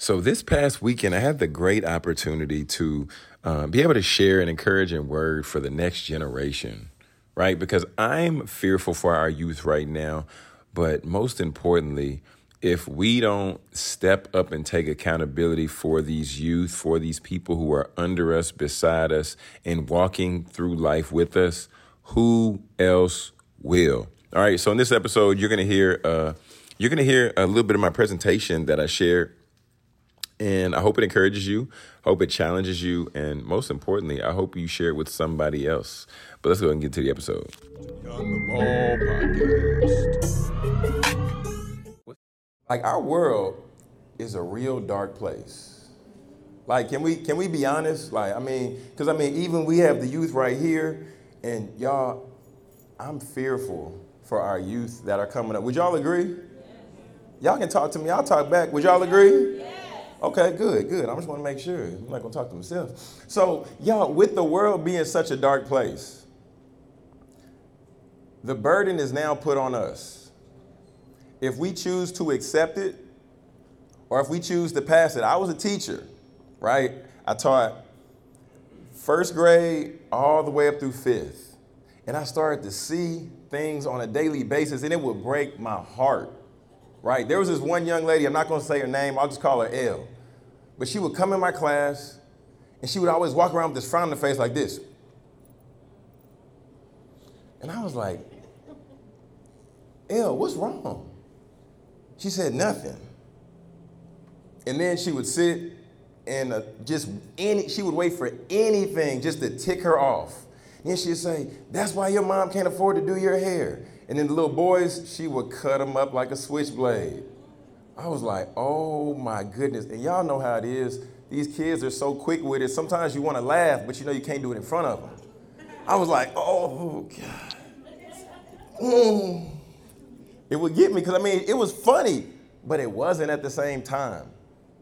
So, this past weekend, I had the great opportunity to uh, be able to share an encouraging word for the next generation, right? Because I'm fearful for our youth right now. But most importantly, if we don't step up and take accountability for these youth, for these people who are under us, beside us, and walking through life with us, who else will? All right. So in this episode, you're gonna hear uh, you're gonna hear a little bit of my presentation that I shared and I hope it encourages you, hope it challenges you, and most importantly, I hope you share it with somebody else. But let's go and get to the episode. Like our world is a real dark place. Like, can we can we be honest? Like, I mean, because I mean, even we have the youth right here, and y'all, I'm fearful for our youth that are coming up. Would y'all agree? Y'all can talk to me. I'll talk back. Would y'all agree? Okay, good, good. I just want to make sure. I'm not going to talk to myself. So, y'all, with the world being such a dark place, the burden is now put on us. If we choose to accept it, or if we choose to pass it, I was a teacher, right? I taught first grade all the way up through fifth. And I started to see things on a daily basis, and it would break my heart right? There was this one young lady, I'm not gonna say her name, I'll just call her L. But she would come in my class and she would always walk around with this frown on her face like this. And I was like, L, what's wrong? She said, nothing. And then she would sit and uh, just any, she would wait for anything just to tick her off. And then she'd say, that's why your mom can't afford to do your hair. And then the little boys, she would cut them up like a switchblade. I was like, oh my goodness. And y'all know how it is. These kids are so quick with it. Sometimes you want to laugh, but you know you can't do it in front of them. I was like, oh, God. Mm. It would get me because I mean, it was funny, but it wasn't at the same time,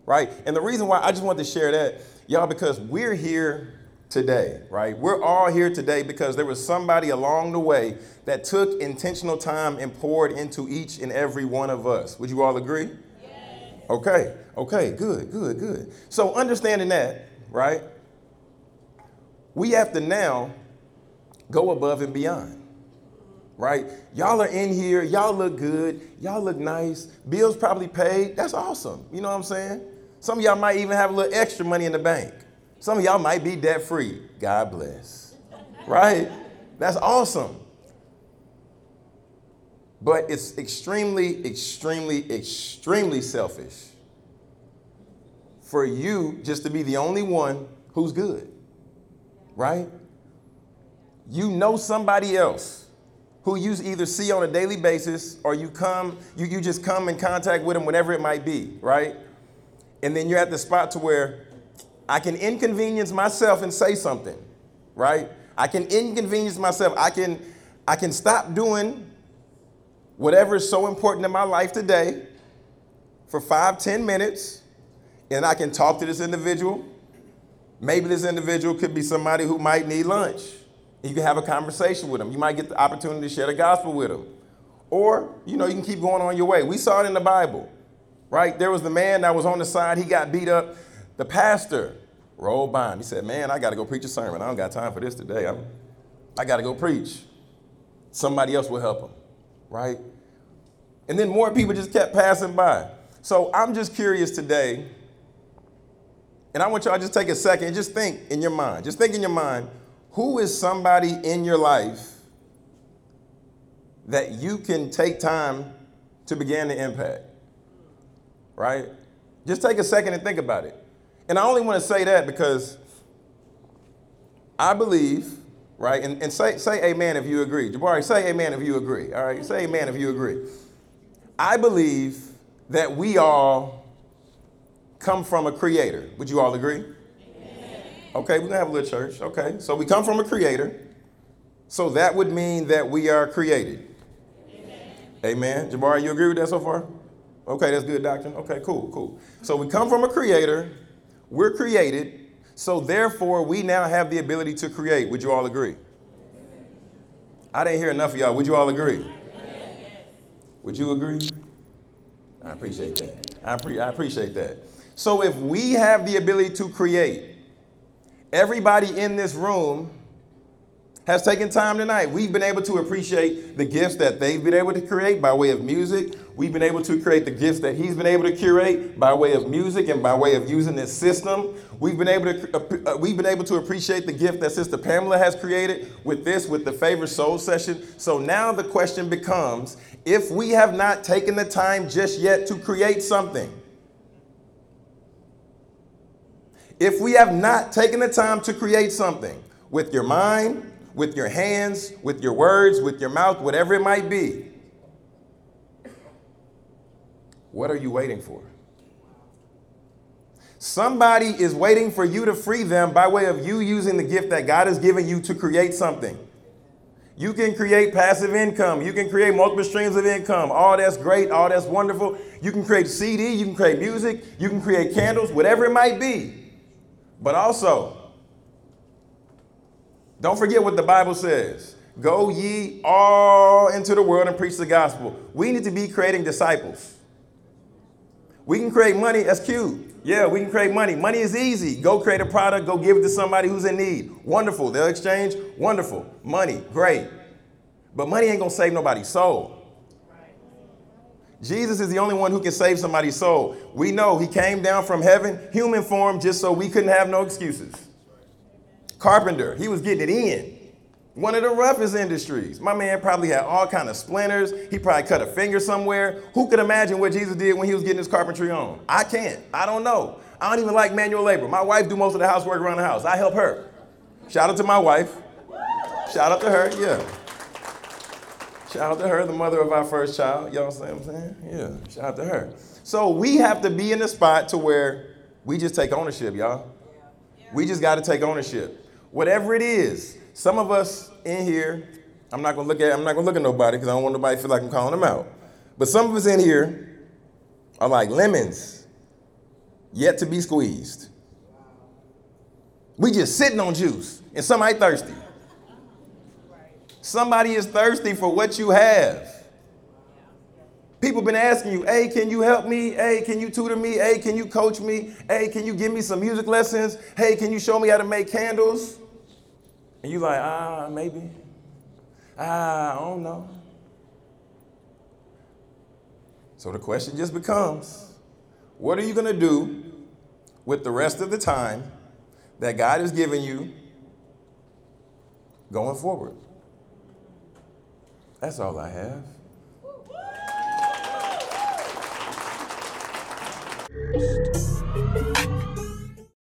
right? And the reason why I just wanted to share that, y'all, because we're here today, right? We're all here today because there was somebody along the way that took intentional time and poured into each and every one of us. Would you all agree? Yes. Okay, okay, good, good, good. So, understanding that, right, we have to now go above and beyond. Right? Y'all are in here, y'all look good, y'all look nice, bills probably paid. That's awesome. You know what I'm saying? Some of y'all might even have a little extra money in the bank. Some of y'all might be debt free. God bless. Right? That's awesome. But it's extremely, extremely, extremely selfish for you just to be the only one who's good. Right? You know somebody else who you either see on a daily basis or you come, you, you just come in contact with them whenever it might be, right? And then you're at the spot to where I can inconvenience myself and say something, right? I can inconvenience myself. I can, I can stop doing whatever is so important in my life today for five, ten minutes, and I can talk to this individual. Maybe this individual could be somebody who might need lunch. You can have a conversation with them. You might get the opportunity to share the gospel with them. Or, you know, you can keep going on your way. We saw it in the Bible, right? There was the man that was on the side, he got beat up the pastor rolled by him. He said, Man, I got to go preach a sermon. I don't got time for this today. I'm, I got to go preach. Somebody else will help him, right? And then more people just kept passing by. So I'm just curious today, and I want y'all to just take a second and just think in your mind. Just think in your mind who is somebody in your life that you can take time to begin to impact? Right? Just take a second and think about it. And I only want to say that because I believe, right? And, and say, say amen if you agree. Jabari, say amen if you agree. All right, say amen if you agree. I believe that we all come from a creator. Would you all agree? Amen. Okay, we're gonna have a little church. Okay, so we come from a creator. So that would mean that we are created. Amen. Amen. Jabari, you agree with that so far? Okay, that's good doctrine. Okay, cool, cool. So we come from a creator we're created, so therefore we now have the ability to create. Would you all agree? I didn't hear enough of y'all. Would you all agree? Would you agree? I appreciate that. I, pre- I appreciate that. So if we have the ability to create, everybody in this room has taken time tonight. We've been able to appreciate the gifts that they've been able to create by way of music. We've been able to create the gifts that he's been able to curate by way of music and by way of using this system. We've been able to uh, uh, we've been able to appreciate the gift that Sister Pamela has created with this with the favorite soul session. So now the question becomes if we have not taken the time just yet to create something, if we have not taken the time to create something with your mind, with your hands, with your words, with your mouth, whatever it might be. What are you waiting for? Somebody is waiting for you to free them by way of you using the gift that God has given you to create something. You can create passive income. You can create multiple streams of income. All that's great. All that's wonderful. You can create CD. You can create music. You can create candles, whatever it might be. But also, don't forget what the Bible says. Go ye all into the world and preach the gospel. We need to be creating disciples. We can create money, that's cute. Yeah, we can create money. Money is easy. Go create a product, go give it to somebody who's in need. Wonderful. They'll exchange. Wonderful. Money, great. But money ain't gonna save nobody's soul. Jesus is the only one who can save somebody's soul. We know he came down from heaven, human form, just so we couldn't have no excuses. Carpenter, he was getting it in. One of the roughest industries. My man probably had all kind of splinters. He probably cut a finger somewhere. Who could imagine what Jesus did when he was getting his carpentry on? I can't. I don't know. I don't even like manual labor. My wife do most of the housework around the house. I help her. Shout out to my wife. Shout out to her, yeah. Shout out to her, the mother of our first child. Y'all see what I'm saying? Yeah, shout out to her. So we have to be in the spot to where we just take ownership, y'all. We just got to take ownership whatever it is. Some of us in here, I'm not gonna look at I'm not gonna look at nobody because I don't want nobody to feel like I'm calling them out. But some of us in here are like lemons, yet to be squeezed. We just sitting on juice, and somebody thirsty. Somebody is thirsty for what you have. People been asking you, hey, can you help me? Hey, can you tutor me? Hey, can you coach me? Hey, can you give me some music lessons? Hey, can you show me how to make candles? And you like, ah, maybe. Ah, I don't know. So the question just becomes what are you going to do with the rest of the time that God has given you going forward? That's all I have. first.